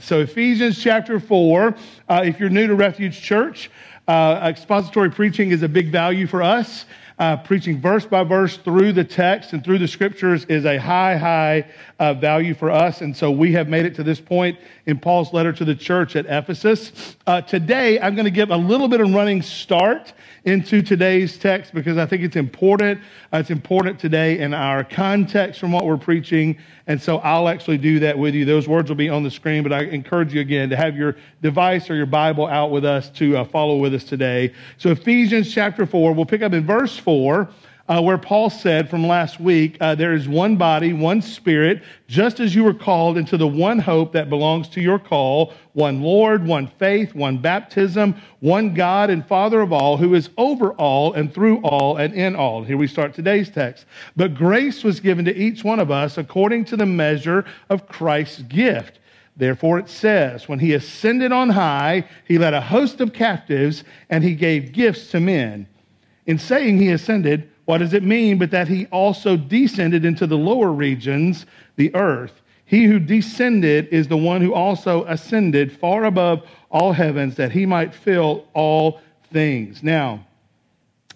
So, Ephesians chapter 4, uh, if you're new to Refuge Church, uh, expository preaching is a big value for us. Uh, preaching verse by verse through the text and through the scriptures is a high, high uh, value for us. And so we have made it to this point in Paul's letter to the church at Ephesus. Uh, today, I'm going to give a little bit of running start into today's text because I think it's important. Uh, it's important today in our context from what we're preaching. And so I'll actually do that with you. Those words will be on the screen, but I encourage you again to have your device or your Bible out with us to uh, follow with us today. So Ephesians chapter 4, we'll pick up in verse 4 uh, where Paul said from last week, uh, there is one body, one spirit, just as you were called into the one hope that belongs to your call, one Lord, one faith, one baptism, one God and Father of all, who is over all and through all and in all. Here we start today's text. But grace was given to each one of us according to the measure of Christ's gift. Therefore, it says, when he ascended on high, he led a host of captives and he gave gifts to men. In saying he ascended, what does it mean? But that he also descended into the lower regions, the earth. He who descended is the one who also ascended far above all heavens that he might fill all things. Now,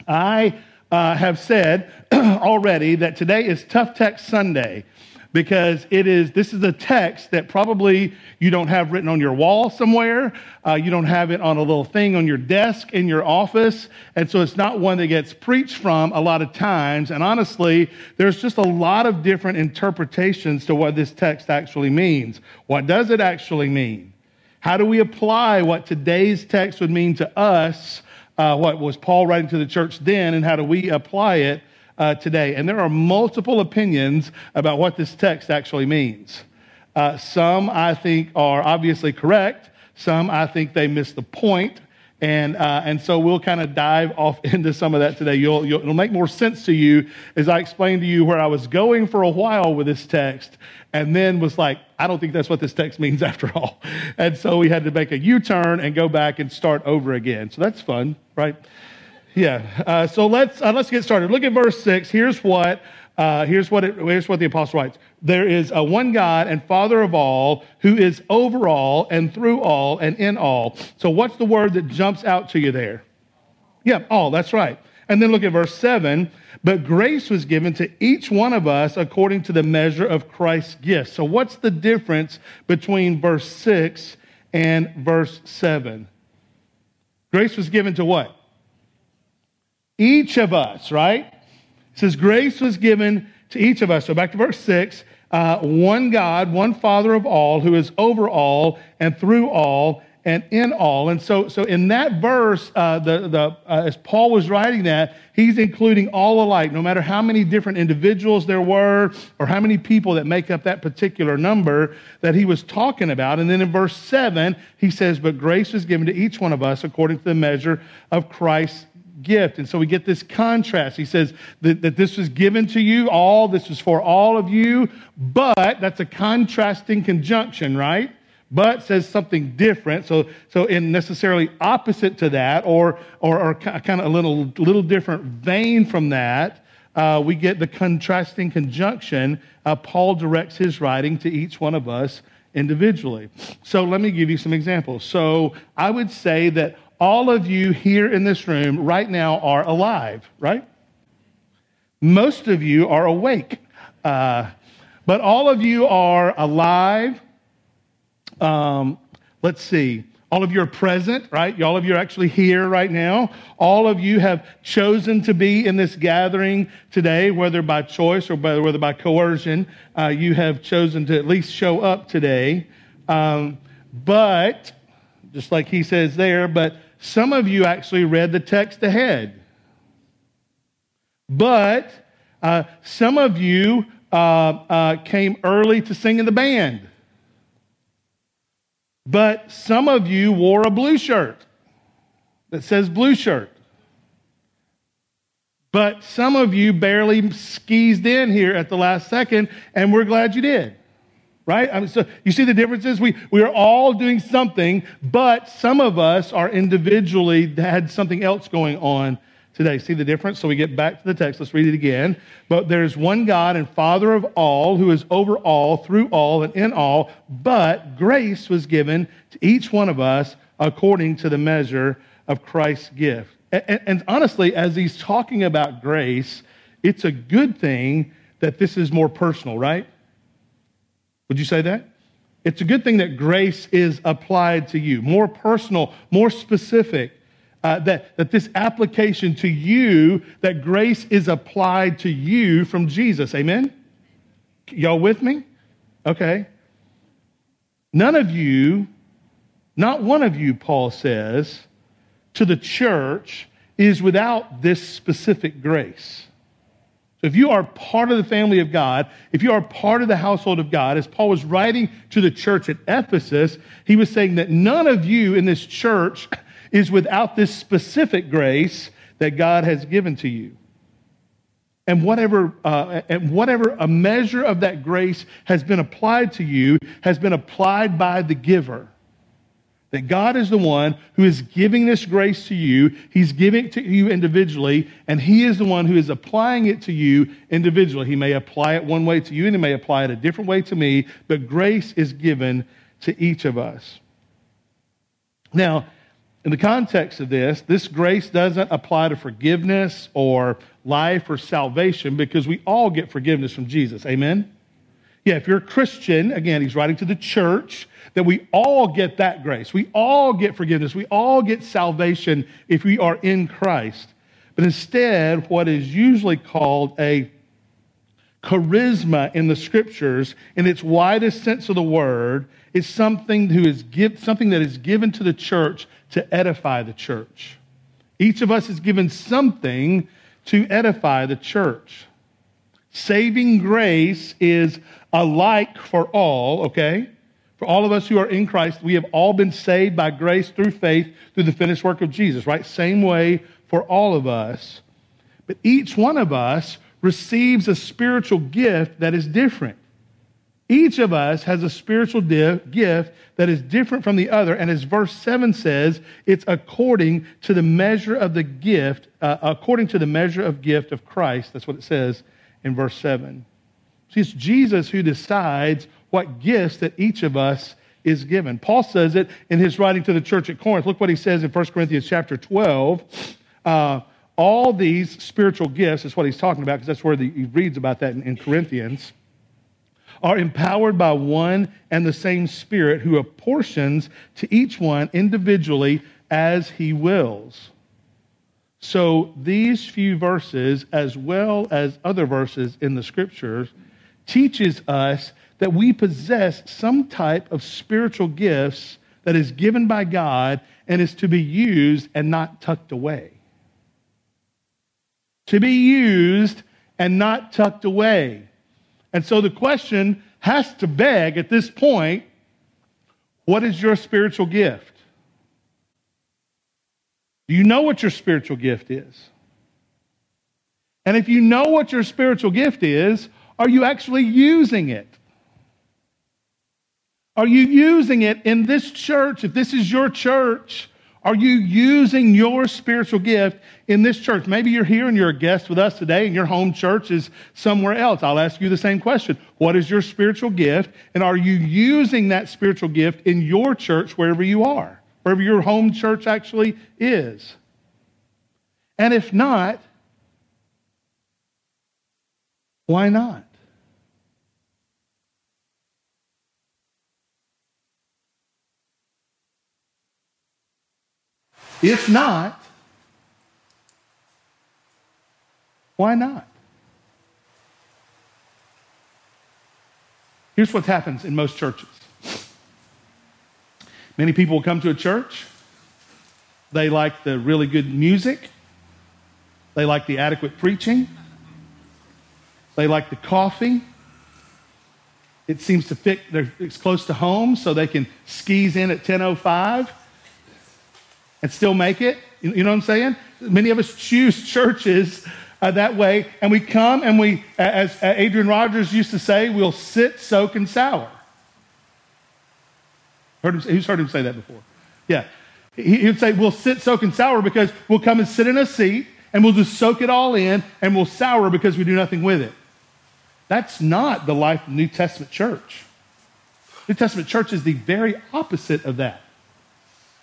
I uh, have said already that today is Tough Text Sunday because it is this is a text that probably you don't have written on your wall somewhere. Uh, you don't have it on a little thing on your desk in your office. And so it's not one that gets preached from a lot of times. And honestly there's just a lot of different interpretations to what this text actually means. What does it actually mean? How do we apply what today's text would mean to us uh, what was paul writing to the church then and how do we apply it uh, today. And there are multiple opinions about what this text actually means. Uh, some I think are obviously correct, some I think they miss the point. And, uh, and so we'll kind of dive off into some of that today. You'll, you'll, it'll make more sense to you as I explain to you where I was going for a while with this text and then was like, I don't think that's what this text means after all. And so we had to make a U turn and go back and start over again. So that's fun, right? Yeah. Uh, so let's uh, let's get started. Look at verse six. Here's what uh, here's what it, here's what the apostle writes. There is a one God and Father of all, who is over all and through all and in all. So what's the word that jumps out to you there? Yeah, all. That's right. And then look at verse seven. But grace was given to each one of us according to the measure of Christ's gift. So what's the difference between verse six and verse seven? Grace was given to what? Each of us, right? It says, grace was given to each of us. So back to verse 6 uh, one God, one Father of all, who is over all and through all and in all. And so, so in that verse, uh, the, the, uh, as Paul was writing that, he's including all alike, no matter how many different individuals there were or how many people that make up that particular number that he was talking about. And then in verse 7, he says, But grace is given to each one of us according to the measure of Christ's gift. And so we get this contrast. He says that, that this was given to you all, this was for all of you, but that's a contrasting conjunction, right? But says something different. So, so in necessarily opposite to that, or, or, or kind of a little, little different vein from that, uh, we get the contrasting conjunction. Uh, Paul directs his writing to each one of us individually. So let me give you some examples. So I would say that all of you here in this room right now are alive, right? Most of you are awake. Uh, but all of you are alive. Um, let's see. All of you are present, right? All of you are actually here right now. All of you have chosen to be in this gathering today, whether by choice or by, whether by coercion. Uh, you have chosen to at least show up today. Um, but, just like he says there, but some of you actually read the text ahead. But uh, some of you uh, uh, came early to sing in the band. But some of you wore a blue shirt that says blue shirt. But some of you barely skeezed in here at the last second, and we're glad you did right? I mean, so you see the differences? We, we are all doing something, but some of us are individually had something else going on today. See the difference? So we get back to the text. Let's read it again. But there's one God and Father of all, who is over all, through all, and in all. But grace was given to each one of us according to the measure of Christ's gift. And, and honestly, as he's talking about grace, it's a good thing that this is more personal, right? Would you say that? It's a good thing that grace is applied to you, more personal, more specific. Uh, that, that this application to you, that grace is applied to you from Jesus. Amen? Y'all with me? Okay. None of you, not one of you, Paul says, to the church is without this specific grace. So if you are part of the family of God, if you are part of the household of God, as Paul was writing to the church at Ephesus, he was saying that none of you in this church is without this specific grace that God has given to you. And whatever, uh, and whatever a measure of that grace has been applied to you has been applied by the giver. That God is the one who is giving this grace to you. He's giving it to you individually, and He is the one who is applying it to you individually. He may apply it one way to you, and He may apply it a different way to me, but grace is given to each of us. Now, in the context of this, this grace doesn't apply to forgiveness or life or salvation because we all get forgiveness from Jesus. Amen? Yeah, if you're a Christian, again, he's writing to the church that we all get that grace. We all get forgiveness. We all get salvation if we are in Christ. But instead, what is usually called a charisma in the scriptures, in its widest sense of the word, is something, who is give, something that is given to the church to edify the church. Each of us is given something to edify the church. Saving grace is alike for all, okay? For all of us who are in Christ, we have all been saved by grace through faith through the finished work of Jesus, right? Same way for all of us. But each one of us receives a spiritual gift that is different. Each of us has a spiritual gift that is different from the other. And as verse 7 says, it's according to the measure of the gift, uh, according to the measure of gift of Christ. That's what it says in verse 7. See, it's Jesus who decides what gifts that each of us is given. Paul says it in his writing to the church at Corinth. Look what he says in 1 Corinthians chapter 12. Uh, all these spiritual gifts, is what he's talking about, because that's where the, he reads about that in, in Corinthians, are empowered by one and the same Spirit who apportions to each one individually as he wills. So these few verses, as well as other verses in the scriptures, teaches us that we possess some type of spiritual gifts that is given by God and is to be used and not tucked away. To be used and not tucked away. And so the question has to beg at this point what is your spiritual gift? You know what your spiritual gift is? And if you know what your spiritual gift is, are you actually using it? Are you using it in this church? If this is your church, are you using your spiritual gift in this church? Maybe you're here and you're a guest with us today and your home church is somewhere else. I'll ask you the same question. What is your spiritual gift? And are you using that spiritual gift in your church wherever you are, wherever your home church actually is? And if not, why not? If not, why not? Here's what happens in most churches. Many people come to a church. They like the really good music. They like the adequate preaching. They like the coffee. It seems to fit, it's close to home, so they can skis in at 10.05 and still make it. You know what I'm saying? Many of us choose churches uh, that way, and we come and we, as Adrian Rogers used to say, we'll sit, soak, and sour. Heard him, who's heard him say that before? Yeah. He would say, we'll sit, soak, and sour because we'll come and sit in a seat and we'll just soak it all in and we'll sour because we do nothing with it. That's not the life of the New Testament church. New Testament church is the very opposite of that.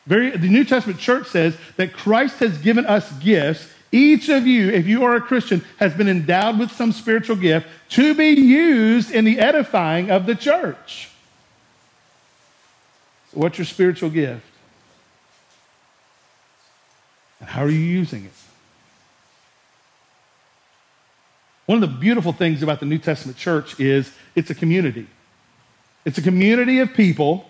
Very, the New Testament church says that Christ has given us gifts. Each of you, if you are a Christian, has been endowed with some spiritual gift to be used in the edifying of the church. What's your spiritual gift? And how are you using it? One of the beautiful things about the New Testament church is it's a community. It's a community of people,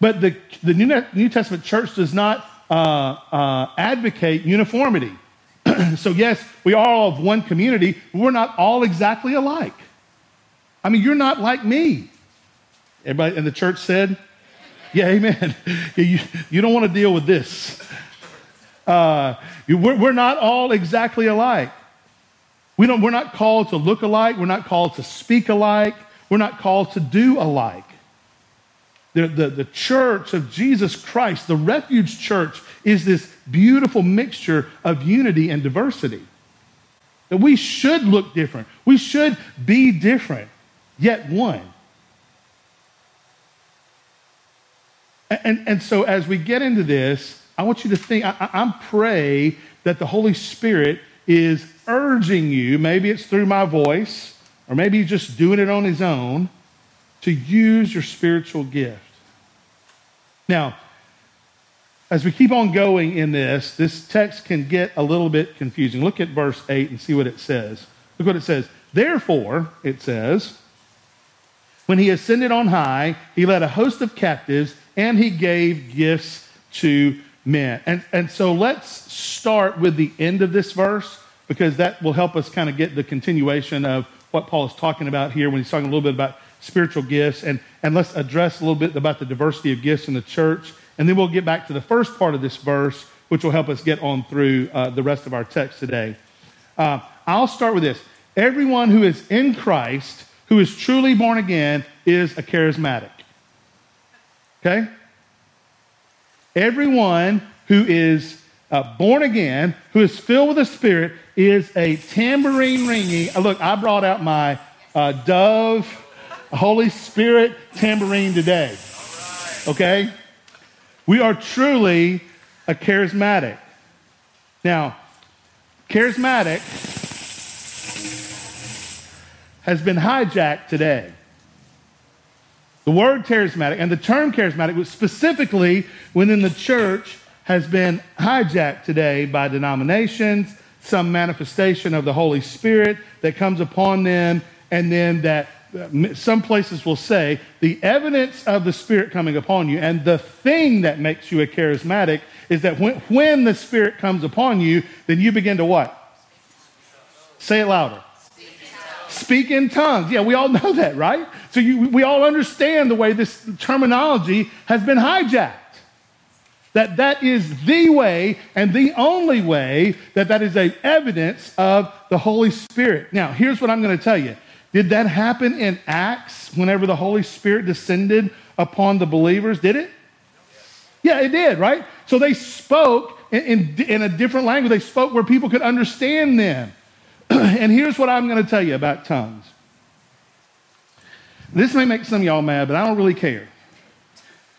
but the, the New, New Testament church does not uh, uh, advocate uniformity. so, yes, we are all of one community, but we're not all exactly alike. I mean, you're not like me. Everybody in the church said, Yeah, amen. you, you don't want to deal with this. Uh, we're, we're not all exactly alike. We don't, we're not called to look alike. We're not called to speak alike. We're not called to do alike. The, the, the church of Jesus Christ, the refuge church, is this beautiful mixture of unity and diversity. That we should look different. We should be different, yet one. And, and so as we get into this, I want you to think, I, I pray that the Holy Spirit is urging you, maybe it's through my voice, or maybe he's just doing it on his own, to use your spiritual gift. Now, as we keep on going in this, this text can get a little bit confusing. Look at verse 8 and see what it says. Look what it says. Therefore, it says, when he ascended on high, he led a host of captives and he gave gifts to men. And, and so let's start with the end of this verse because that will help us kind of get the continuation of what Paul is talking about here when he's talking a little bit about spiritual gifts. And, and let's address a little bit about the diversity of gifts in the church. And then we'll get back to the first part of this verse, which will help us get on through uh, the rest of our text today. Uh, I'll start with this. Everyone who is in Christ, who is truly born again, is a charismatic. Okay? Everyone who is uh, born again, who is filled with the Spirit, is a tambourine ringing. Uh, look, I brought out my uh, Dove Holy Spirit tambourine today. Okay? We are truly a charismatic. Now, charismatic has been hijacked today. The word charismatic and the term charismatic, specifically within the church, has been hijacked today by denominations, some manifestation of the Holy Spirit that comes upon them, and then that uh, some places will say the evidence of the Spirit coming upon you, and the thing that makes you a charismatic is that when, when the Spirit comes upon you, then you begin to what? Say it louder. Speak in tongues. Yeah, we all know that, right? So you, we all understand the way this terminology has been hijacked. That that is the way and the only way that that is a evidence of the Holy Spirit. Now, here's what I'm going to tell you. Did that happen in Acts whenever the Holy Spirit descended upon the believers? Did it? Yeah, it did, right? So they spoke in, in, in a different language. They spoke where people could understand them. and here's what I'm going to tell you about tongues. This may make some of y'all mad, but I don't really care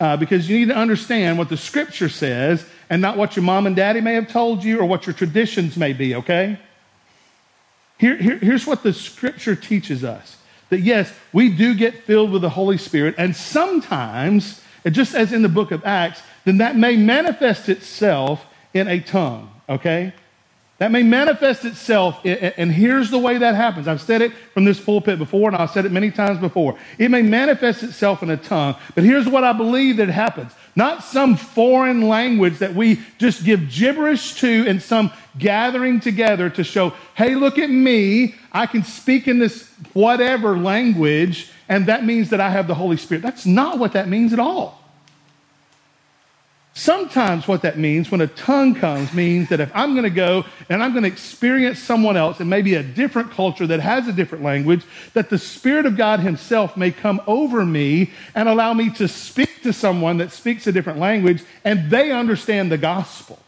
uh, because you need to understand what the scripture says and not what your mom and daddy may have told you or what your traditions may be, okay? Here, here, here's what the scripture teaches us that yes, we do get filled with the Holy Spirit, and sometimes, just as in the book of Acts, then that may manifest itself in a tongue, okay? That may manifest itself, and here's the way that happens. I've said it from this pulpit before, and I've said it many times before. It may manifest itself in a tongue, but here's what I believe that happens. Not some foreign language that we just give gibberish to in some gathering together to show, hey, look at me. I can speak in this whatever language, and that means that I have the Holy Spirit. That's not what that means at all. Sometimes what that means when a tongue comes means that if I'm going to go and I'm going to experience someone else and maybe a different culture that has a different language, that the Spirit of God Himself may come over me and allow me to speak to someone that speaks a different language and they understand the gospel.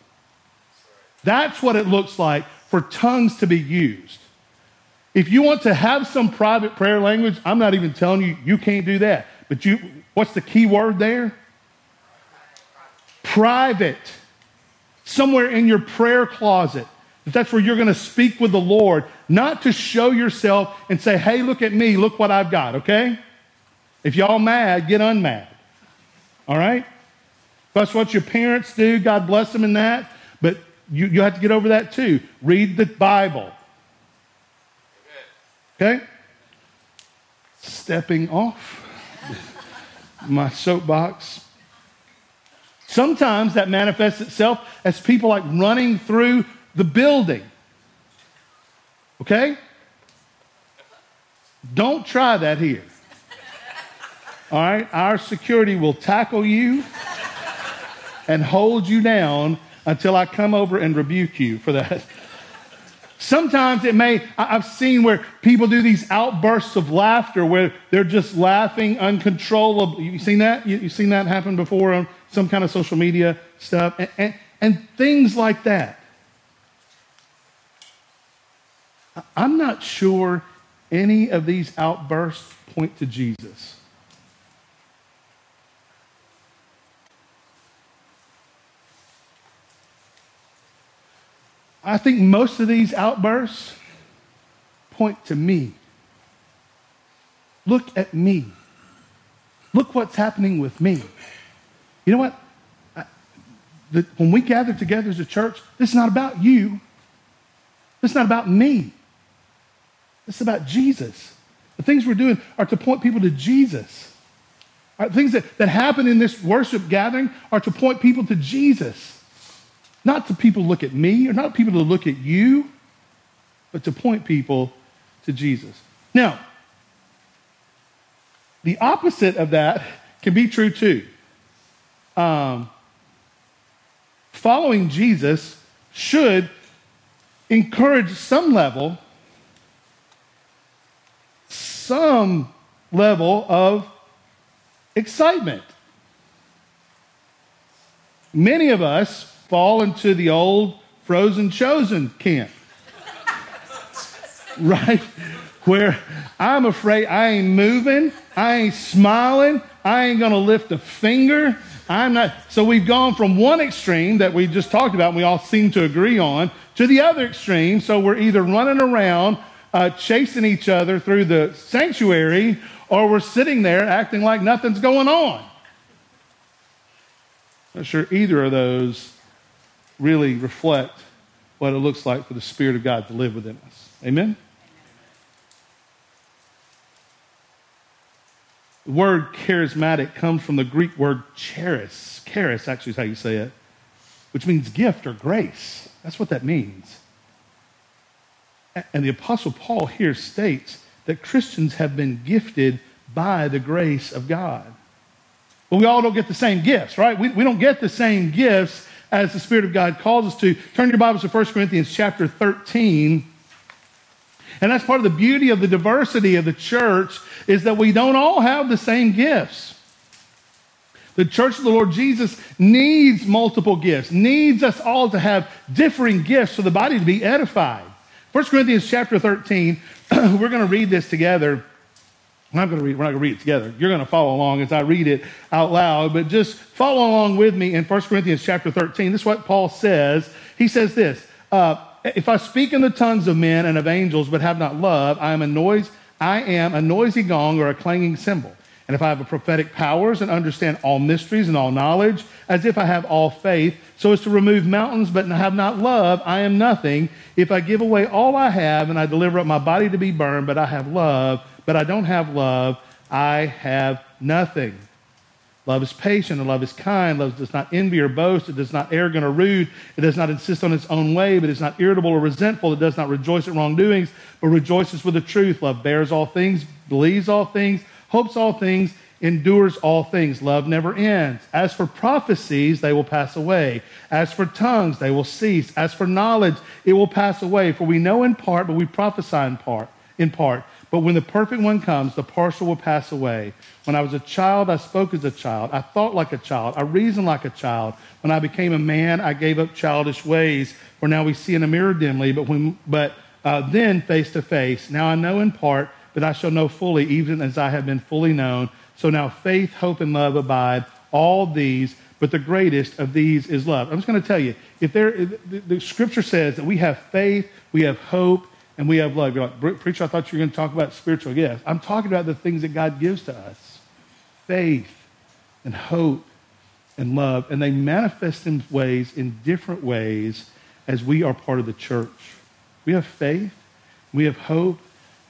That's what it looks like for tongues to be used. If you want to have some private prayer language, I'm not even telling you you can't do that. But you what's the key word there? Private. Somewhere in your prayer closet. That's where you're going to speak with the Lord, not to show yourself and say, hey, look at me, look what I've got, okay? If y'all mad, get unmad. All right? That's what your parents do. God bless them in that. But you, you have to get over that too. Read the Bible. Okay? Stepping off my soapbox. Sometimes that manifests itself as people like running through the building. Okay? Don't try that here. All right? Our security will tackle you and hold you down until I come over and rebuke you for that. Sometimes it may, I've seen where people do these outbursts of laughter where they're just laughing uncontrollably. You've seen that? You've seen that happen before on some kind of social media stuff? And, and, and things like that. I'm not sure any of these outbursts point to Jesus. I think most of these outbursts point to me. Look at me. Look what's happening with me. You know what? I, the, when we gather together as a church, this is not about you. This is not about me. This is about Jesus. The things we're doing are to point people to Jesus. Things that, that happen in this worship gathering are to point people to Jesus. Not to people look at me or not people to look at you, but to point people to Jesus. Now, the opposite of that can be true too. Um, following Jesus should encourage some level, some level of excitement. Many of us fall into the old frozen chosen camp. right? Where I'm afraid I ain't moving, I ain't smiling, I ain't gonna lift a finger. I'm not. So we've gone from one extreme that we just talked about and we all seem to agree on to the other extreme. So we're either running around uh, chasing each other through the sanctuary or we're sitting there acting like nothing's going on. Not sure either of those really reflect what it looks like for the Spirit of God to live within us. Amen? The word charismatic comes from the Greek word charis. Charis, actually, is how you say it, which means gift or grace. That's what that means. And the Apostle Paul here states that Christians have been gifted by the grace of God. But we all don't get the same gifts, right? We, we don't get the same gifts as the Spirit of God calls us to. Turn your Bibles to 1 Corinthians chapter 13. And that's part of the beauty of the diversity of the church is that we don't all have the same gifts. The church of the Lord Jesus needs multiple gifts, needs us all to have differing gifts for the body to be edified. 1 Corinthians chapter 13, we're going to read this together. I'm going to read, we're not going to read it together. You're going to follow along as I read it out loud, but just follow along with me in 1 Corinthians chapter 13. This is what Paul says. He says this uh, If I speak in the tongues of men and of angels, but have not love, I am a noise, I am a noisy gong or a clanging cymbal. And if I have prophetic powers and understand all mysteries and all knowledge, as if I have all faith, so as to remove mountains but have not love, I am nothing. If I give away all I have and I deliver up my body to be burned, but I have love, but I don't have love, I have nothing. Love is patient and love is kind. Love does not envy or boast. It does not arrogant or rude. It does not insist on its own way, but is not irritable or resentful. It does not rejoice at wrongdoings, but rejoices with the truth. Love bears all things, believes all things, hopes all things, endures all things. Love never ends. As for prophecies, they will pass away. As for tongues, they will cease. As for knowledge, it will pass away. For we know in part, but we prophesy in part. In part. But when the perfect one comes, the partial will pass away. When I was a child, I spoke as a child. I thought like a child. I reasoned like a child. When I became a man, I gave up childish ways. For now we see in a mirror dimly, but, when, but uh, then face to face. Now I know in part, but I shall know fully, even as I have been fully known. So now faith, hope, and love abide, all these, but the greatest of these is love. I'm just going to tell you, if there, the, the scripture says that we have faith, we have hope, and we have love. You're like, preacher, I thought you were going to talk about spiritual gifts. I'm talking about the things that God gives to us faith and hope and love. And they manifest in ways, in different ways, as we are part of the church. We have faith, we have hope,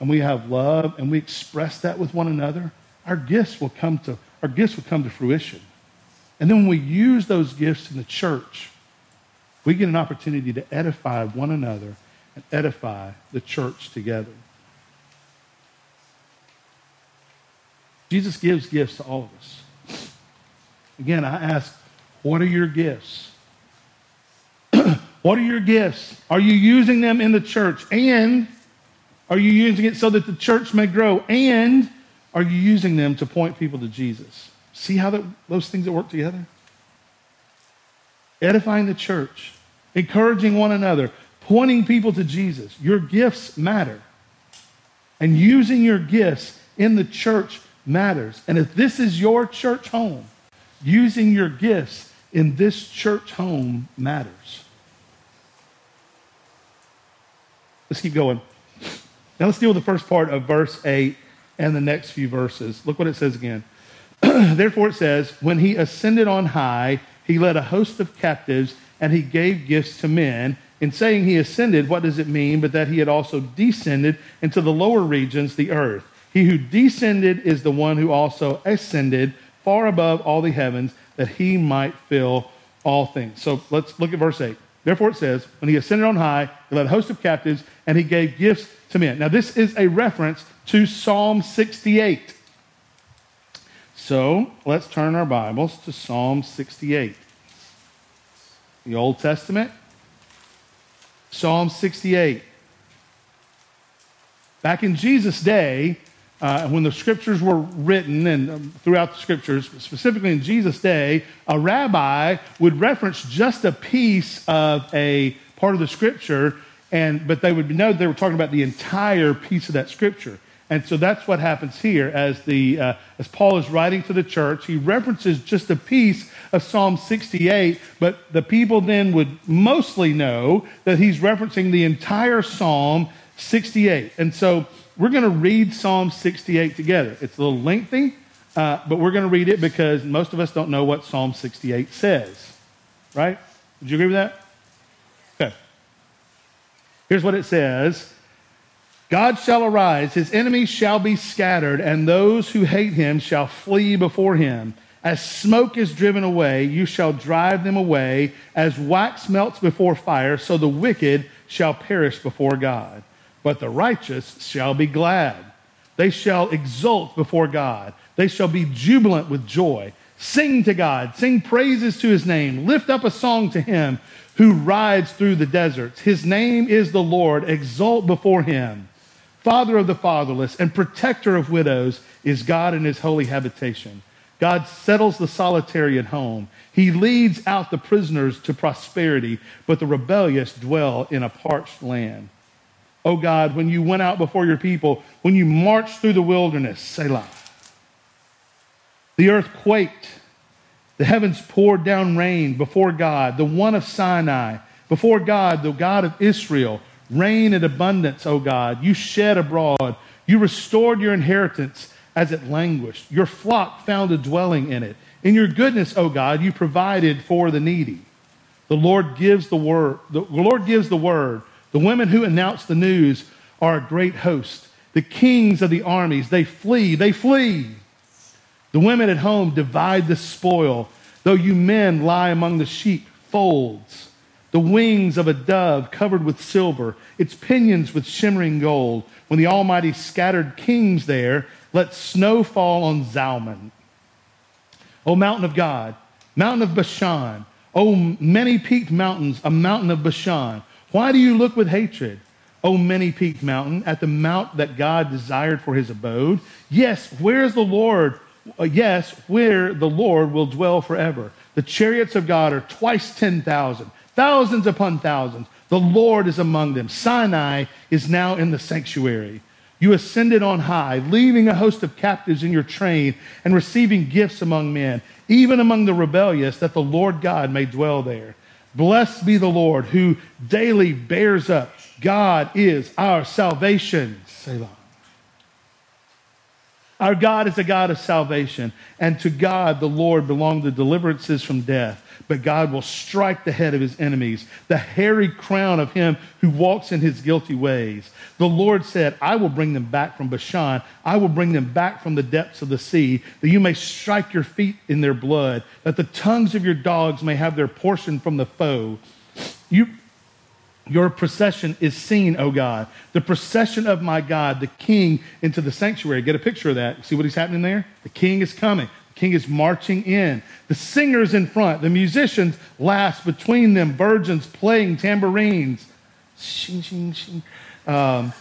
and we have love, and we express that with one another. Our gifts will come to, our gifts will come to fruition. And then when we use those gifts in the church, we get an opportunity to edify one another and edify the church together. Jesus gives gifts to all of us. Again, I ask, what are your gifts? what are your gifts? Are you using them in the church? And are you using it so that the church may grow? And are you using them to point people to Jesus? See how that, those things that work together? Edifying the church, encouraging one another, pointing people to Jesus. Your gifts matter. And using your gifts in the church matters. And if this is your church home, using your gifts in this church home matters. Let's keep going. Now let's deal with the first part of verse 8 and the next few verses. Look what it says again. Therefore, it says, When he ascended on high, he led a host of captives and he gave gifts to men. In saying he ascended, what does it mean? But that he had also descended into the lower regions, the earth. He who descended is the one who also ascended far above all the heavens, that he might fill all things. So let's look at verse 8. Therefore it says, When he ascended on high, he led a host of captives, and he gave gifts to men. Now, this is a reference to Psalm 68. So let's turn our Bibles to Psalm 68. The Old Testament, Psalm 68. Back in Jesus' day, uh, when the scriptures were written and um, throughout the scriptures, specifically in Jesus' day, a rabbi would reference just a piece of a part of the scripture, and but they would know they were talking about the entire piece of that scripture. And so that's what happens here as the uh, as Paul is writing to the church. He references just a piece of Psalm 68, but the people then would mostly know that he's referencing the entire Psalm 68. And so we're going to read Psalm 68 together. It's a little lengthy, uh, but we're going to read it because most of us don't know what Psalm 68 says. Right? Would you agree with that? Okay. Here's what it says God shall arise, his enemies shall be scattered, and those who hate him shall flee before him. As smoke is driven away, you shall drive them away. As wax melts before fire, so the wicked shall perish before God. But the righteous shall be glad. They shall exult before God. They shall be jubilant with joy. Sing to God, sing praises to his name, lift up a song to him who rides through the deserts. His name is the Lord, exult before him. Father of the fatherless and protector of widows is God in his holy habitation. God settles the solitary at home. He leads out the prisoners to prosperity, but the rebellious dwell in a parched land. O oh God, when you went out before your people, when you marched through the wilderness, Selah. The earth quaked. The heavens poured down rain before God, the one of Sinai, before God, the God of Israel. Rain in abundance, O God. You shed abroad. You restored your inheritance as it languished. Your flock found a dwelling in it. In your goodness, O God, you provided for the needy. The Lord gives the word. The Lord gives the word. The women who announce the news are a great host. The kings of the armies, they flee, they flee. The women at home divide the spoil, though you men lie among the sheep folds. The wings of a dove covered with silver, its pinions with shimmering gold. When the Almighty scattered kings there, let snow fall on Zalmon. O mountain of God, mountain of Bashan, O many peaked mountains, a mountain of Bashan. Why do you look with hatred, O many peaked mountain, at the mount that God desired for his abode? Yes, where is the Lord? Uh, yes, where the Lord will dwell forever. The chariots of God are twice 10,000, thousands upon thousands, The Lord is among them. Sinai is now in the sanctuary. You ascended on high, leaving a host of captives in your train and receiving gifts among men, even among the rebellious, that the Lord God may dwell there. Blessed be the Lord who daily bears up. God is our salvation. Selah. Our God is a God of salvation, and to God, the Lord, belong the deliverances from death but God will strike the head of his enemies, the hairy crown of him who walks in his guilty ways. The Lord said, I will bring them back from Bashan. I will bring them back from the depths of the sea, that you may strike your feet in their blood, that the tongues of your dogs may have their portion from the foe. You, your procession is seen, O God. The procession of my God, the king, into the sanctuary. Get a picture of that. See what he's happening there? The king is coming The king is marching in. The singers in front, the musicians last between them, virgins playing tambourines. Shing, shing, shing. Um,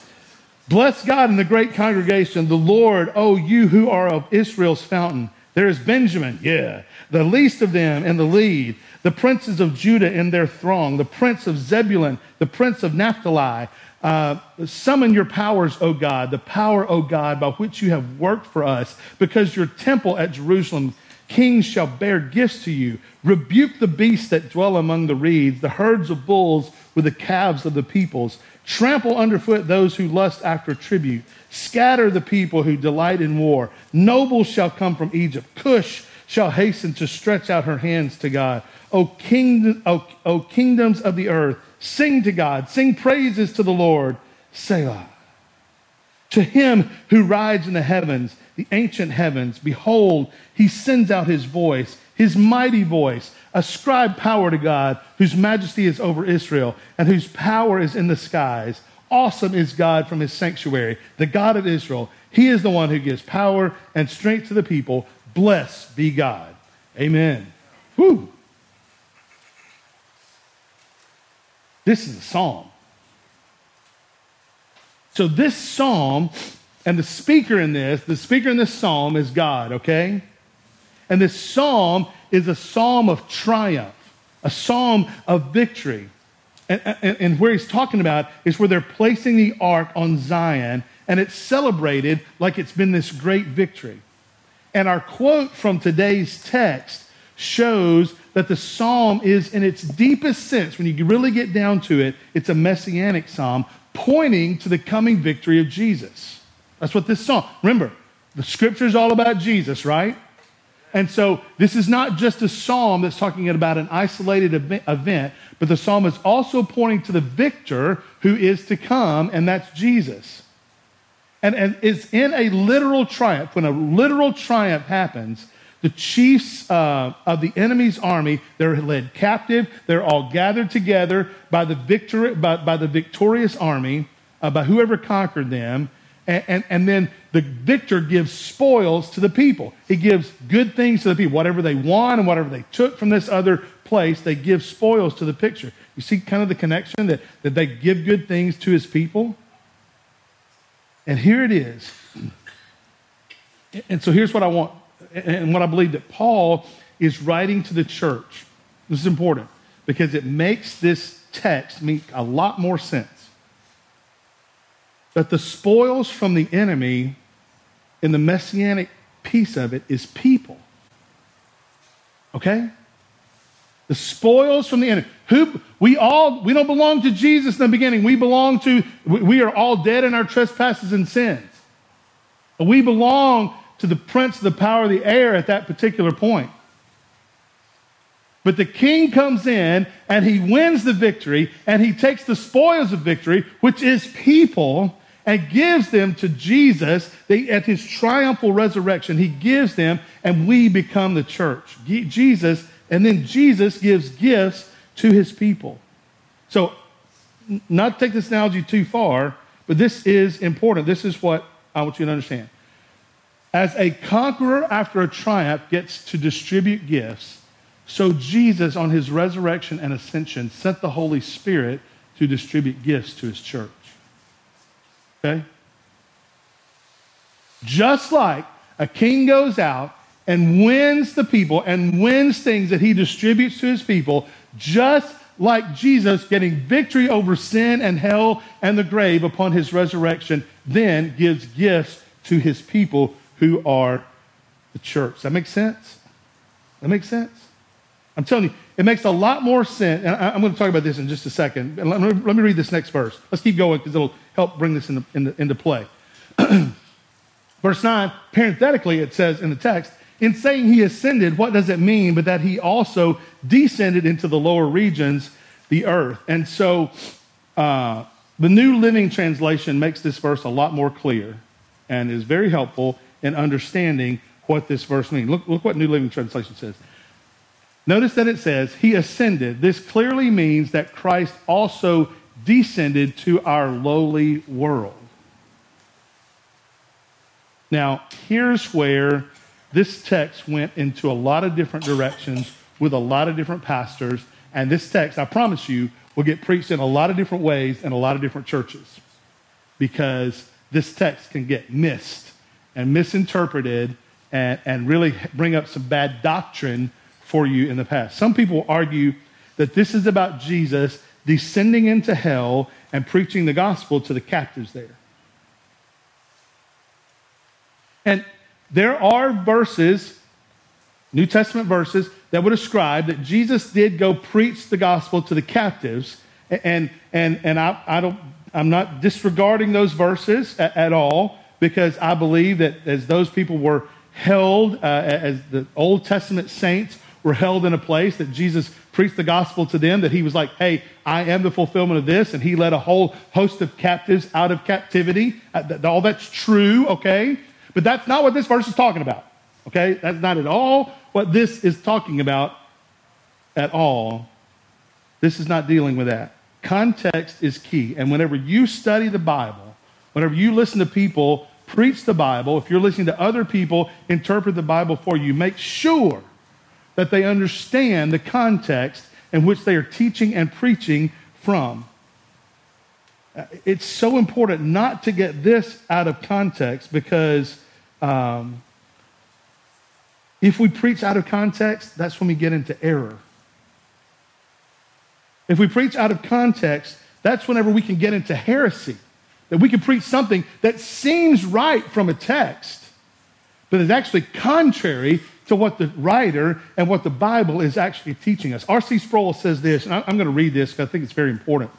bless God in the great congregation, the Lord, oh, you who are of Israel's fountain. There is Benjamin, yeah, the least of them in the lead, the princes of Judah in their throng, the prince of Zebulun, the prince of Naphtali, uh, summon your powers, O God, the power, O God, by which you have worked for us, because your temple at Jerusalem, kings shall bear gifts to you. Rebuke the beasts that dwell among the reeds, the herds of bulls with the calves of the peoples. Trample underfoot those who lust after tribute. Scatter the people who delight in war. Nobles shall come from Egypt. Cush shall hasten to stretch out her hands to God. O, king, o, o kingdoms of the earth, Sing to God, sing praises to the Lord. Selah. To him who rides in the heavens, the ancient heavens, behold, he sends out his voice, his mighty voice. Ascribe power to God, whose majesty is over Israel, and whose power is in the skies. Awesome is God from his sanctuary, the God of Israel. He is the one who gives power and strength to the people. Blessed be God. Amen. Whew. This is a psalm. So, this psalm, and the speaker in this, the speaker in this psalm is God, okay? And this psalm is a psalm of triumph, a psalm of victory. And, and, and, where he's talking about is where they're placing the ark on Zion, and it's celebrated like it's been this great victory. And our quote from today's text shows that the psalm is, in its deepest sense, when you really get down to it, it's a messianic psalm pointing to the coming victory of Jesus. That's what this psalm. Remember, the scripture is all about Jesus, right? And so this is not just a psalm that's talking about an isolated event, but the psalm is also pointing to the victor who is to come, and that's Jesus. And, and it's in a literal triumph. When a literal triumph happens, the chiefs uh, of the enemy's army, they're led captive. They're all gathered together by the, victor, by, by the victorious army, uh, by whoever conquered them. And, and, and, then the victor gives spoils to the people. He gives good things to the people. Whatever they won and whatever they took from this other place, they give spoils to the picture. You see kind of the connection that, that they give good things to his people? And here it is. And so here's what I want and what I believe that Paul is writing to the church. This is important because it makes this text make a lot more sense. That the spoils from the enemy in the messianic piece of it is people. Okay? The spoils from the enemy. Who we all we don't belong to Jesus in the beginning. We belong to we are all dead in our trespasses and sins. We belong to the prince of the power of the air at that particular point. But the king comes in and he wins the victory and he takes the spoils of victory, which is people, and gives them to Jesus they, at his triumphal resurrection. He gives them and we become the church. Jesus, and then Jesus gives gifts to his people. So, not to take this analogy too far, but this is important. This is what I want you to understand. As a conqueror after a triumph gets to distribute gifts, so Jesus, on his resurrection and ascension, sent the Holy Spirit to distribute gifts to his church. Okay? Just like a king goes out and wins the people and wins things that he distributes to his people, just like Jesus getting victory over sin and hell and the grave upon his resurrection, then gives gifts to his people who are the church. That makes sense? That makes sense? I'm telling you, it makes a lot more sense. And I, am going to talk about this in just a second. Let me, let me read this next verse. Let's keep going because it'll help bring this into, into, into play. Verse 9, parenthetically, it says in the text, in saying he ascended, what does it mean? But that he also descended into the lower regions, the earth. And so uh, the New Living Translation makes this verse a lot more clear and is very helpful in understanding what this verse means. Look, look what New Living Translation says. Notice that it says, He ascended. This clearly means that Christ also descended to our lowly world. Now, here's where this text went into a lot of different directions with a lot of different pastors. And this text, I promise you, will get preached in a lot of different ways in a lot of different churches because this text can get missed and misinterpreted and, and really bring up some bad doctrine for you in the past. Some people argue that this is about Jesus descending into hell and preaching the gospel to the captives there. And there are verses, New Testament verses, that would ascribe that Jesus did go preach the gospel to the captives. And, and, and I, I don't, I'm not disregarding those verses at, at all because I believe that as those people were held, uh, as the Old Testament saints were held in a place that Jesus preached the gospel to them, that he was like, hey, I am the fulfillment of this. And he led a whole host of captives out of captivity. Uh, all that's true, okay? But that's not what this verse is talking about. Okay? That's not at all what this is talking about at all. This is not dealing with that. Context is key. And whenever you study the Bible, whenever you listen to people preach the Bible, if you're listening to other people interpret the Bible for you, make sure that they understand the context in which they are teaching and preaching from. It's so important not to get this out of context because um, if we preach out of context, that's when we get into error. If we preach out of context, that's whenever we can get into heresy. That we can preach something that seems right from a text, but is actually contrary to what the writer and what the Bible is actually teaching us. R.C. Sproul says this, and I'm going to read this because I think it's very important.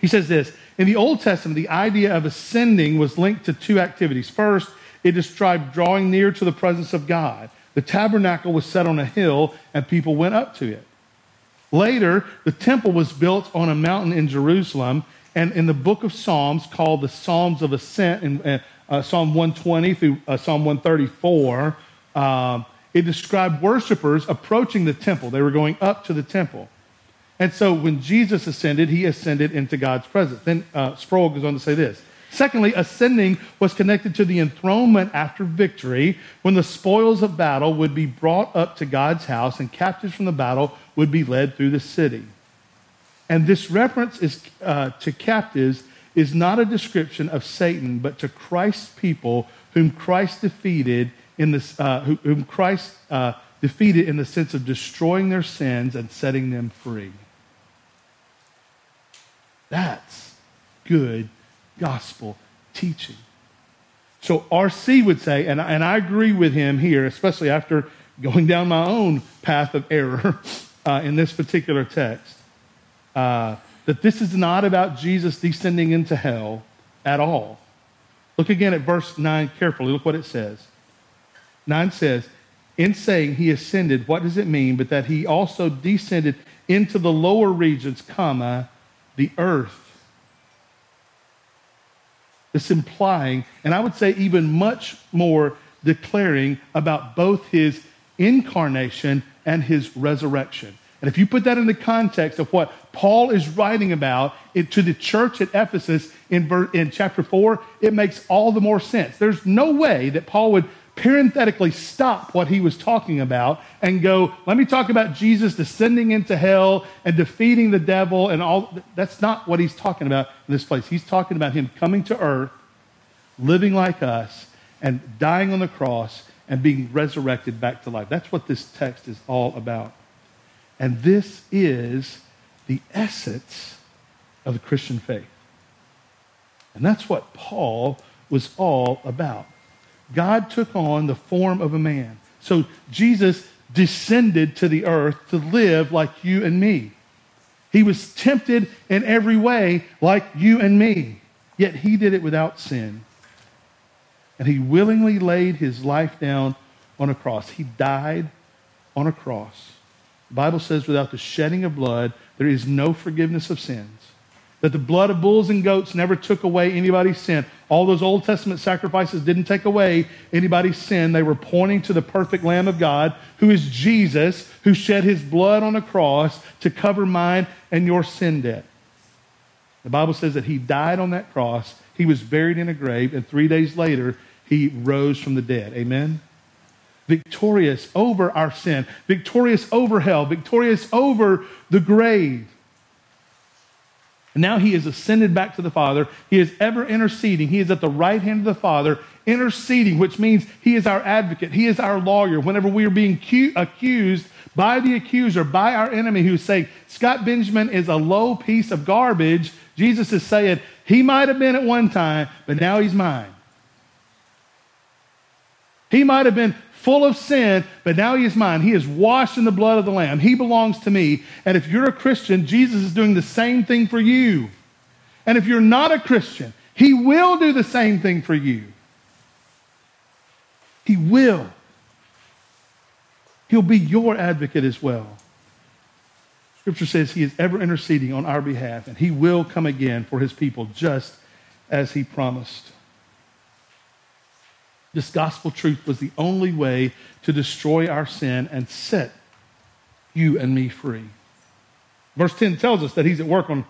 He says this In the Old Testament, the idea of ascending was linked to two activities. First, it described drawing near to the presence of God. The tabernacle was set on a hill, and people went up to it. Later, the temple was built on a mountain in Jerusalem, and in the book of Psalms, called the Psalms of Ascent, in uh, uh Psalm 120 through uh, Psalm 134, um, it described worshipers approaching the temple. They were going up to the temple. And so when Jesus ascended, he ascended into God's presence. Then uh, Sproul goes on to say this. Secondly, ascending was connected to the enthronement after victory when the spoils of battle would be brought up to God's house and captives from the battle would be led through the city. And this reference is, uh, to captives is not a description of Satan, but to Christ's people whom Christ defeated in this, uh, whom Christ uh, defeated in the sense of destroying their sins and setting them free. That's good gospel teaching. So R.C. would say, and, and I agree with him here, especially after going down my own path of error uh, in this particular text, uh, that this is not about Jesus descending into hell at all. Look again at verse 9 carefully. Look what it says. 9 says, In saying he ascended, what does it mean? But that he also descended into the lower regions, comma, the earth. This implying, and I would say even much more declaring about both his incarnation and his resurrection. And if you put that in the context of what Paul is writing about it, to the church at Ephesus in, in chapter 4, it makes all the more sense. There's no way that Paul would parenthetically stop what he was talking about and go, let me talk about Jesus descending into hell and defeating the devil and all. That's not what he's talking about in this place. He's talking about him coming to earth, living like us, and dying on the cross and being resurrected back to life. That's what this text is all about. And this is the essence of the Christian faith. And that's what Paul was all about. God took on the form of a man. So Jesus descended to the earth to live like you and me. He was tempted in every way like you and me, yet he did it without sin. And he willingly laid his life down on a cross. He died on a cross. The Bible says, without the shedding of blood, there is no forgiveness of sins that the blood of bulls and goats never took away anybody's sin. All those Old Testament sacrifices didn't take away anybody's sin. They were pointing to the perfect Lamb of God, who is Jesus, who shed his blood on a cross to cover mine and your sin debt. The Bible says that he died on that cross, he was buried in a grave, and three days later, he rose from the dead. Amen? Victorious over our sin, victorious over hell, victorious over the grave. Now he is ascended back to the Father. He is ever interceding. He is at the right hand of the Father, interceding, which means he is our advocate. He is our lawyer. Whenever we are being accused by the accuser, by our enemy who's saying, Scott Benjamin is a low piece of garbage, Jesus is saying, he might have been at one time, but now he's mine. He might have been full of sin, but now he is mine. He is washed in the blood of the Lamb. He belongs to me. And if you're a Christian, Jesus is doing the same thing for you. And if you're not a Christian, he will do the same thing for you. He will. He'll be your advocate as well. Scripture says he is ever interceding on our behalf, and he will come again for his people just as he promised. This gospel truth was the only way to destroy our sin and set you and me free. Verse 10 tells us that he's at work on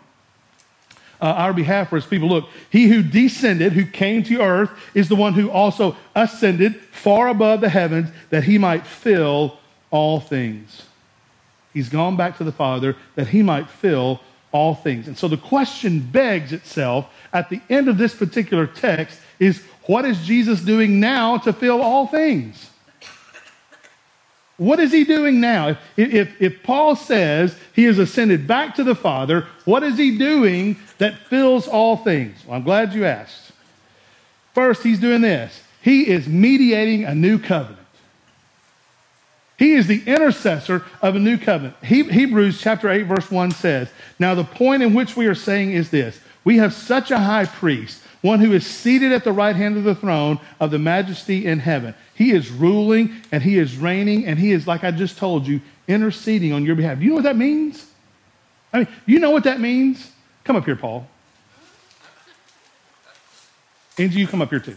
uh, our behalf for his people. Look, he who descended, who came to earth, is the one who also ascended far above the heavens that he might fill all things. He's gone back to the Father that he might fill all things. And so the question begs itself at the end of this particular text is what is Jesus doing now to fill all things? What is he doing now? If, if, if, Paul says he has ascended back to the Father, what is he doing that fills all things? Well, I'm glad you asked. First, he's doing this he is mediating a new covenant. He is the intercessor of a new covenant. He, Hebrews chapter 8, verse 1 says, Now the point in which we are saying is this we have such a high priest one who is seated at the right hand of the throne of the majesty in heaven. He is ruling and he is reigning and he is, like I just told you, interceding on your behalf. Do you know what that means? I mean, you know what that means? Come up here, Paul. Angie, you come up here too.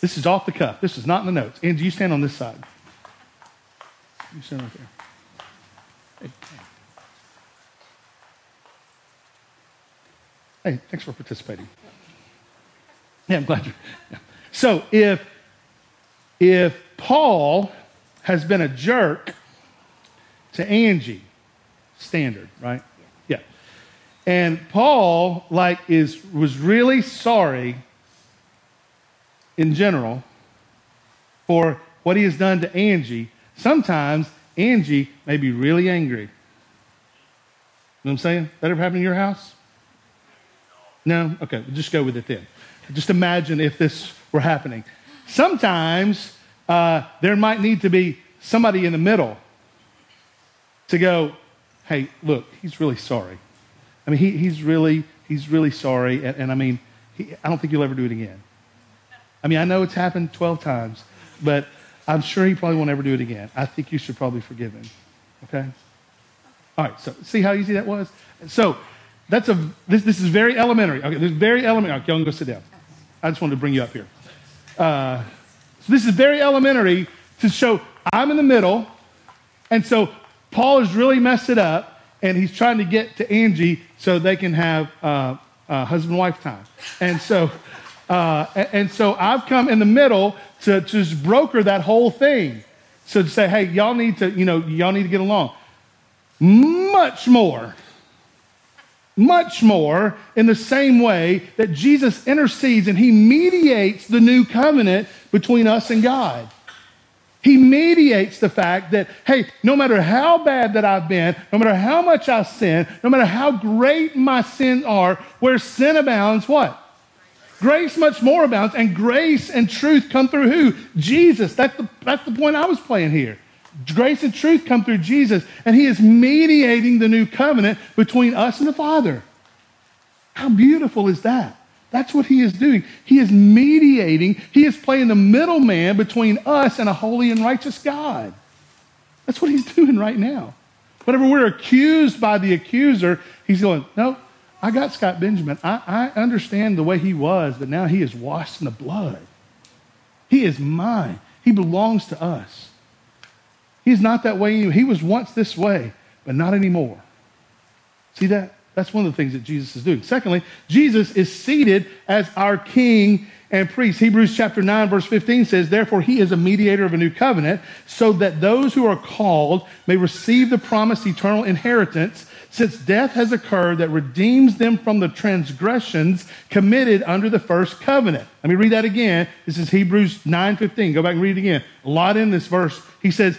This is off the cuff. This is not in the notes. Angie, you stand on this side. You stand right there. Hey, thanks for participating. Yeah, I'm glad you. Yeah. So if if Paul has been a jerk to Angie, standard, right? Yeah. And Paul, like, is was really sorry in general for what he has done to Angie. Sometimes Angie may be really angry. You know what I'm saying? That ever happened in your house? No? Okay, we'll just go with it then. Just imagine if this were happening. Sometimes uh, there might need to be somebody in the middle to go, hey, look, he's really sorry. I mean, he, he's really, he's really sorry. And, and I mean, he, I don't think he'll ever do it again. I mean, I know it's happened 12 times, but I'm sure he probably won't ever do it again. I think you should probably forgive him. Okay? All right, so see how easy that was? So that's a, this, this is very elementary. Okay, this is very elementary. Okay, y'all can go sit down. I just wanted to bring you up here. Uh, so this is very elementary to show I'm in the middle. And so Paul has really messed it up, and he's trying to get to Angie so they can have uh, uh, husband wife time. And so, uh, and so I've come in the middle to, to just broker that whole thing. So to say, hey, y'all need to, you know, y'all need to get along. Much more much more in the same way that Jesus intercedes and he mediates the new covenant between us and God. He mediates the fact that, hey, no matter how bad that I've been, no matter how much I sin, no matter how great my sins are, where sin abounds, what? Grace much more abounds, and grace and truth come through who? Jesus. That's the, that's the point I was playing here. Grace and truth come through Jesus, and He is mediating the new covenant between us and the Father. How beautiful is that? That's what he is doing. He is mediating, he is playing the middleman between us and a holy and righteous God. That's what he's doing right now. Whenever we're accused by the accuser, he's going, No, I got Scott Benjamin. I, I understand the way he was, but now he is washed in the blood. He is mine. He belongs to us. He's not that way anymore. He was once this way, but not anymore. See that? That's one of the things that Jesus is doing. Secondly, Jesus is seated as our king and priest. Hebrews chapter 9, verse 15 says, Therefore, he is a mediator of a new covenant, so that those who are called may receive the promised eternal inheritance, since death has occurred that redeems them from the transgressions committed under the first covenant. Let me read that again. This is Hebrews 9 15. Go back and read it again. A lot in this verse. He says,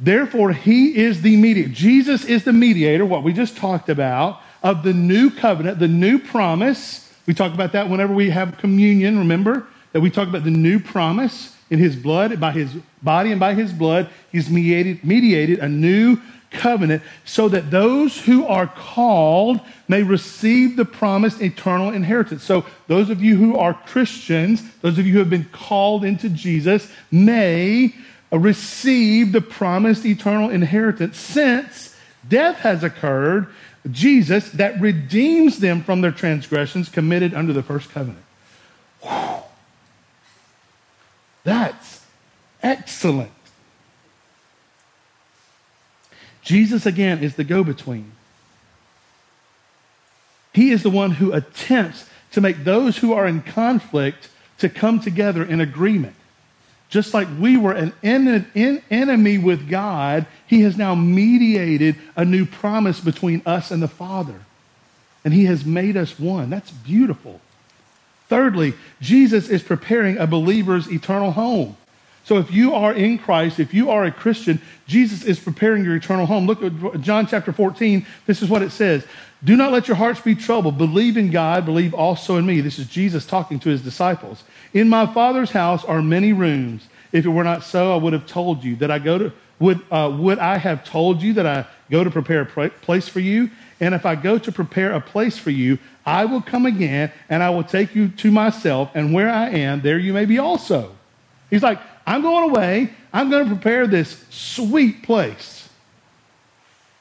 Therefore, he is the mediator. Jesus is the mediator, what we just talked about of the new covenant, the new promise. We talk about that whenever we have communion, remember? That we talk about the new promise in his blood, by his body and by his blood. He's mediated, mediated a new covenant so that those who are called may receive the promised eternal inheritance. So, those of you who are Christians, those of you who have been called into Jesus, may receive the promised eternal inheritance since death has occurred Jesus that redeems them from their transgressions committed under the first covenant. Whew. That's excellent. Jesus, again, is the go between. He is the one who attempts to make those who are in conflict to come together in agreement. Just like we were an enemy with God, He has now mediated a new promise between us and the Father. And He has made us one. That's beautiful. Thirdly, Jesus is preparing a believer's eternal home. So if you are in Christ, if you are a Christian, Jesus is preparing your eternal home. Look at John chapter 14. This is what it says. Do not let your hearts be troubled. Believe in God, believe also in me. This is Jesus talking to his disciples. In my Father's house are many rooms. If it were not so, I would have told you that I go to, would, uh, would I have told you that I go to prepare a place for you? And if I go to prepare a place for you, I will come again and I will take you to myself, and where I am, there you may be also. He's like, I'm going away. I'm going to prepare this sweet place.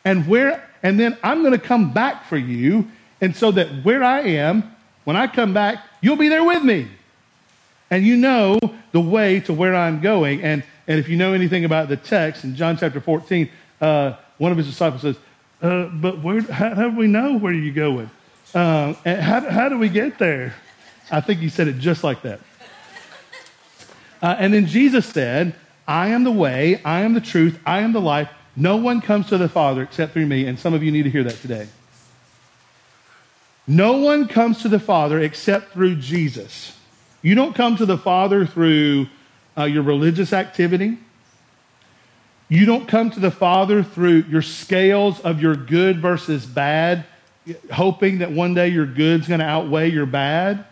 And where and then I'm going to come back for you, and so that where I am, when I come back, you'll be there with me and you know the way to where I'm going. And, and if you know anything about the text in John chapter 14, uh, one of his disciples says, uh, But where, how, how, do we know where you're going? Uh, and how, how do we get there? I think he said it just like that. Uh, and then Jesus said, I am the way, I am the truth, I am the life. No one comes to the Father except through me. And some of you need to hear that today. No one comes to the Father except through Jesus. You don't come to the Father through uh, your religious activity. You don't come to the Father through your scales of your good versus bad, hoping that one day your good's going to outweigh your bad.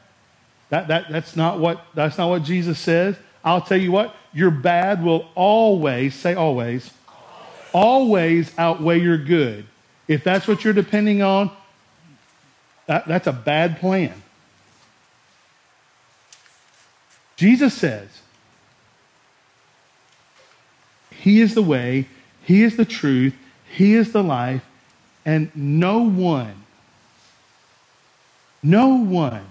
That, that, that's, not what, that's not what Jesus says. I'll tell you what, your bad will always, say always, always outweigh your good. If that's what you're depending on, that, that's a bad plan. Jesus says, He is the way, He is the truth, He is the life, and no one, no one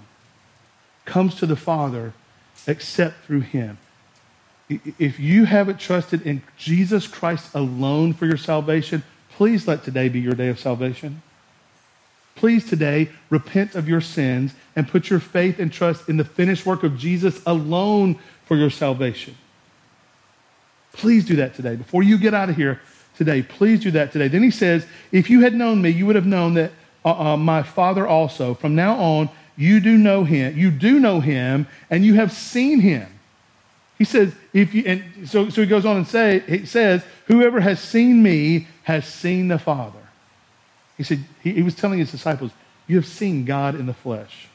comes to the Father except through Him. If you haven't trusted in Jesus Christ alone for your salvation, please let today be your day of salvation. Please today repent of your sins and put your faith and trust in the finished work of Jesus alone for your salvation. Please do that today. Before you get out of here today, please do that today. Then he says, If you had known me, you would have known that uh, uh, my Father also. From now on, you do know him. You do know him, and you have seen him. He says, if you, and so, so he goes on and say, he says, whoever has seen me has seen the Father. He said, he, he was telling his disciples, you have seen God in the flesh.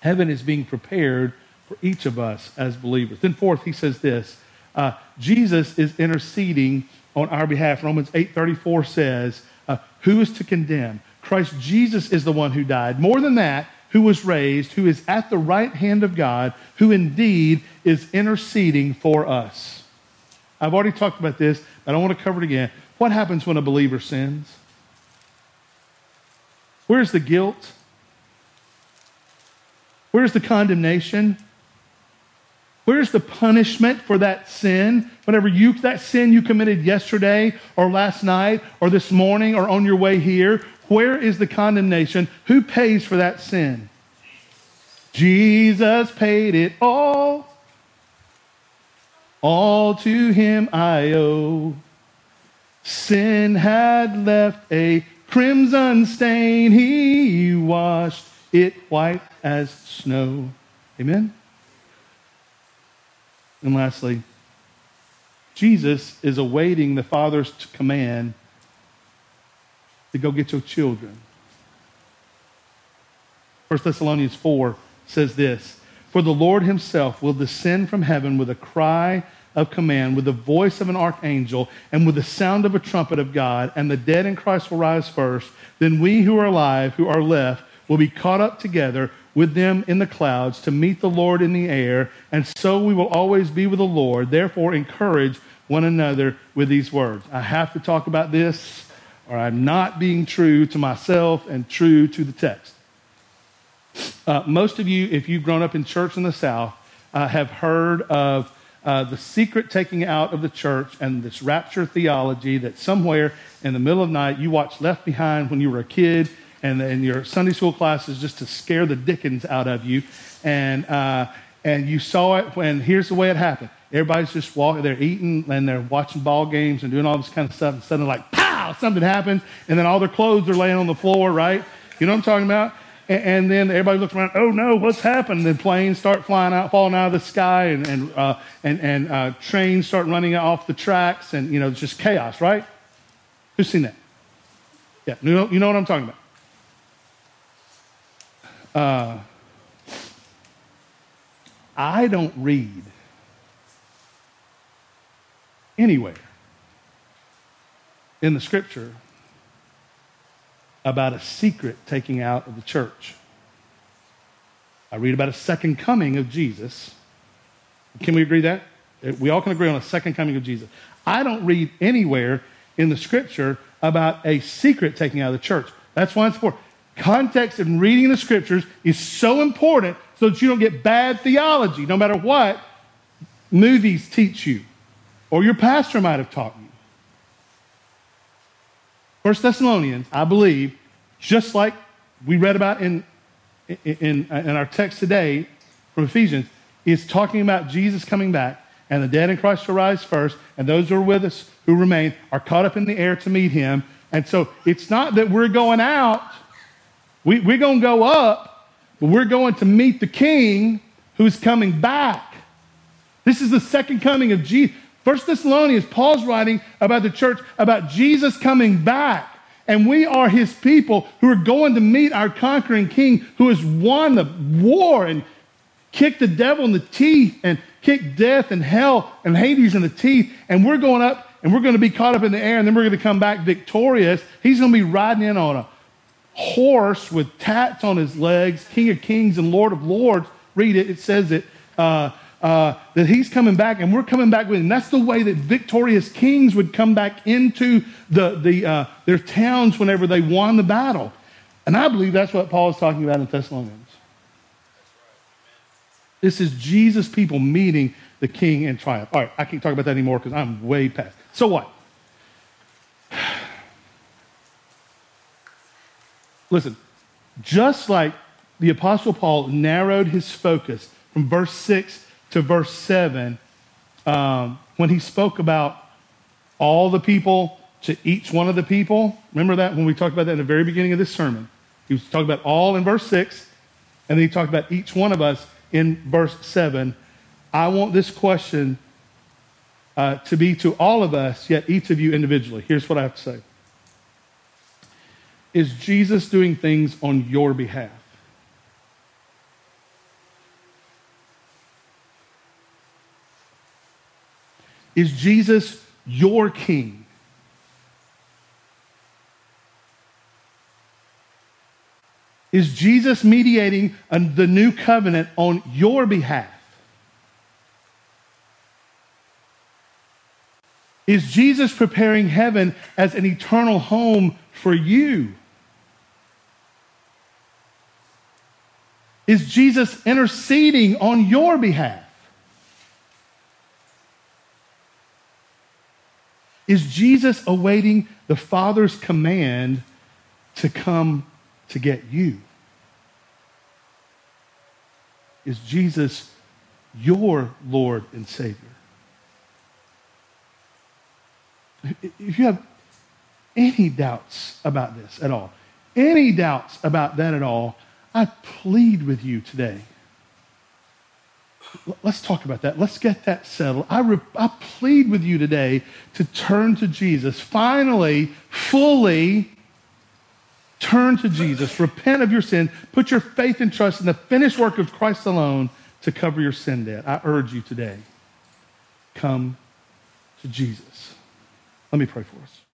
Heaven is being prepared for each of us as believers. Then fourth, he says this, uh, Jesus is interceding on our behalf. Romans 8.34 says, uh, who is to condemn? Christ Jesus is the one who died. More than that, who was raised, who is at the right hand of God, who indeed is interceding for us. I've already talked about this, but I want to cover it again. What happens when a believer sins? Where's the guilt? Where's the condemnation? Where's the punishment for that sin? Whatever you, that sin you committed yesterday or last night or this morning or on your way here, where is the condemnation? Who pays for that sin? Jesus paid it all. All to him I owe. Sin had left a crimson stain. He washed it white as snow. Amen? And lastly, Jesus is awaiting the Father's command to go get your children. 1 Thessalonians 4 says this For the Lord himself will descend from heaven with a cry of command, with the voice of an archangel, and with the sound of a trumpet of God, and the dead in Christ will rise first. Then we who are alive, who are left, will be caught up together with them in the clouds to meet the Lord in the air, and so we will always be with the Lord. Therefore, encourage one another with these words. I have to talk about this, or I'm not being true to myself and true to the text. Uh, most of you, if you've grown up in church in the South, uh, have heard of uh, the secret taking out of the church and this rapture theology that somewhere in the middle of the night you watched Left Behind when you were a kid and, and your Sunday school classes just to scare the dickens out of you. And, uh, and you saw it when, here's the way it happened. Everybody's just walking, they're eating and they're watching ball games and doing all this kind of stuff. And suddenly, like, pow, something happens. And then all their clothes are laying on the floor, right? You know what I'm talking about? And, and then everybody looks around, oh no, what's happened? Then planes start flying out, falling out of the sky, and, and, uh, and, and uh, trains start running off the tracks, and, you know, it's just chaos, right? Who's seen that? Yeah, you know, you know what I'm talking about. Uh, I don't read anywhere in the scripture about a secret taking out of the church. I read about a second coming of Jesus. Can we agree that? Eh, we all can agree on a second coming of Jesus. I don't read anywhere in the scripture about a secret taking out of the church. That's why it's important. Context and reading the scriptures is so important so that you don't get bad theology, no matter what movies teach you or your pastor might have taught you. First Thessalonians, I believe, just like we read about in, in, in our text today from Ephesians, is talking about Jesus coming back and the dead in Christ shall rise first, and those who are with us who remain are caught up in the air to meet him. And so it's not that we're going out we, we're going to go up, but we're going to meet the king who's coming back. This is the second coming of Jesus. First Thessalonians, Paul's writing about the church, about Jesus coming back. And we are his people who are going to meet our conquering king who has won the war and kicked the devil in the teeth and kicked death and hell and Hades in the teeth. And we're going up and we're going to be caught up in the air and then we're going to come back victorious. He's going to be riding in on a horse with tats on his legs, King of Kings and Lord of Lords. Read it, it says it. Uh, uh, that he's coming back and we're coming back with him. That's the way that victorious kings would come back into the, the, uh, their towns whenever they won the battle. And I believe that's what Paul is talking about in Thessalonians. This is Jesus' people meeting the king in triumph. All right, I can't talk about that anymore because I'm way past. So what? Listen, just like the Apostle Paul narrowed his focus from verse 6 to verse 7 um, when he spoke about all the people to each one of the people. Remember that when we talked about that in the very beginning of this sermon? He was talking about all in verse 6, and then he talked about each one of us in verse 7. I want this question uh, to be to all of us, yet each of you individually. Here's what I have to say Is Jesus doing things on your behalf? Is Jesus your king? Is Jesus mediating the new covenant on your behalf? Is Jesus preparing heaven as an eternal home for you? Is Jesus interceding on your behalf? Is Jesus awaiting the Father's command to come to get you? Is Jesus your Lord and Savior? If you have any doubts about this at all, any doubts about that at all, I plead with you today let's talk about that. Let's get that settled. I, re- I plead with you today to turn to Jesus. Finally, fully turn to Jesus. Repent of your sin. Put your faith and trust in the finished work of Christ alone to cover your sin debt. I urge you today come to Jesus. Let me pray for us.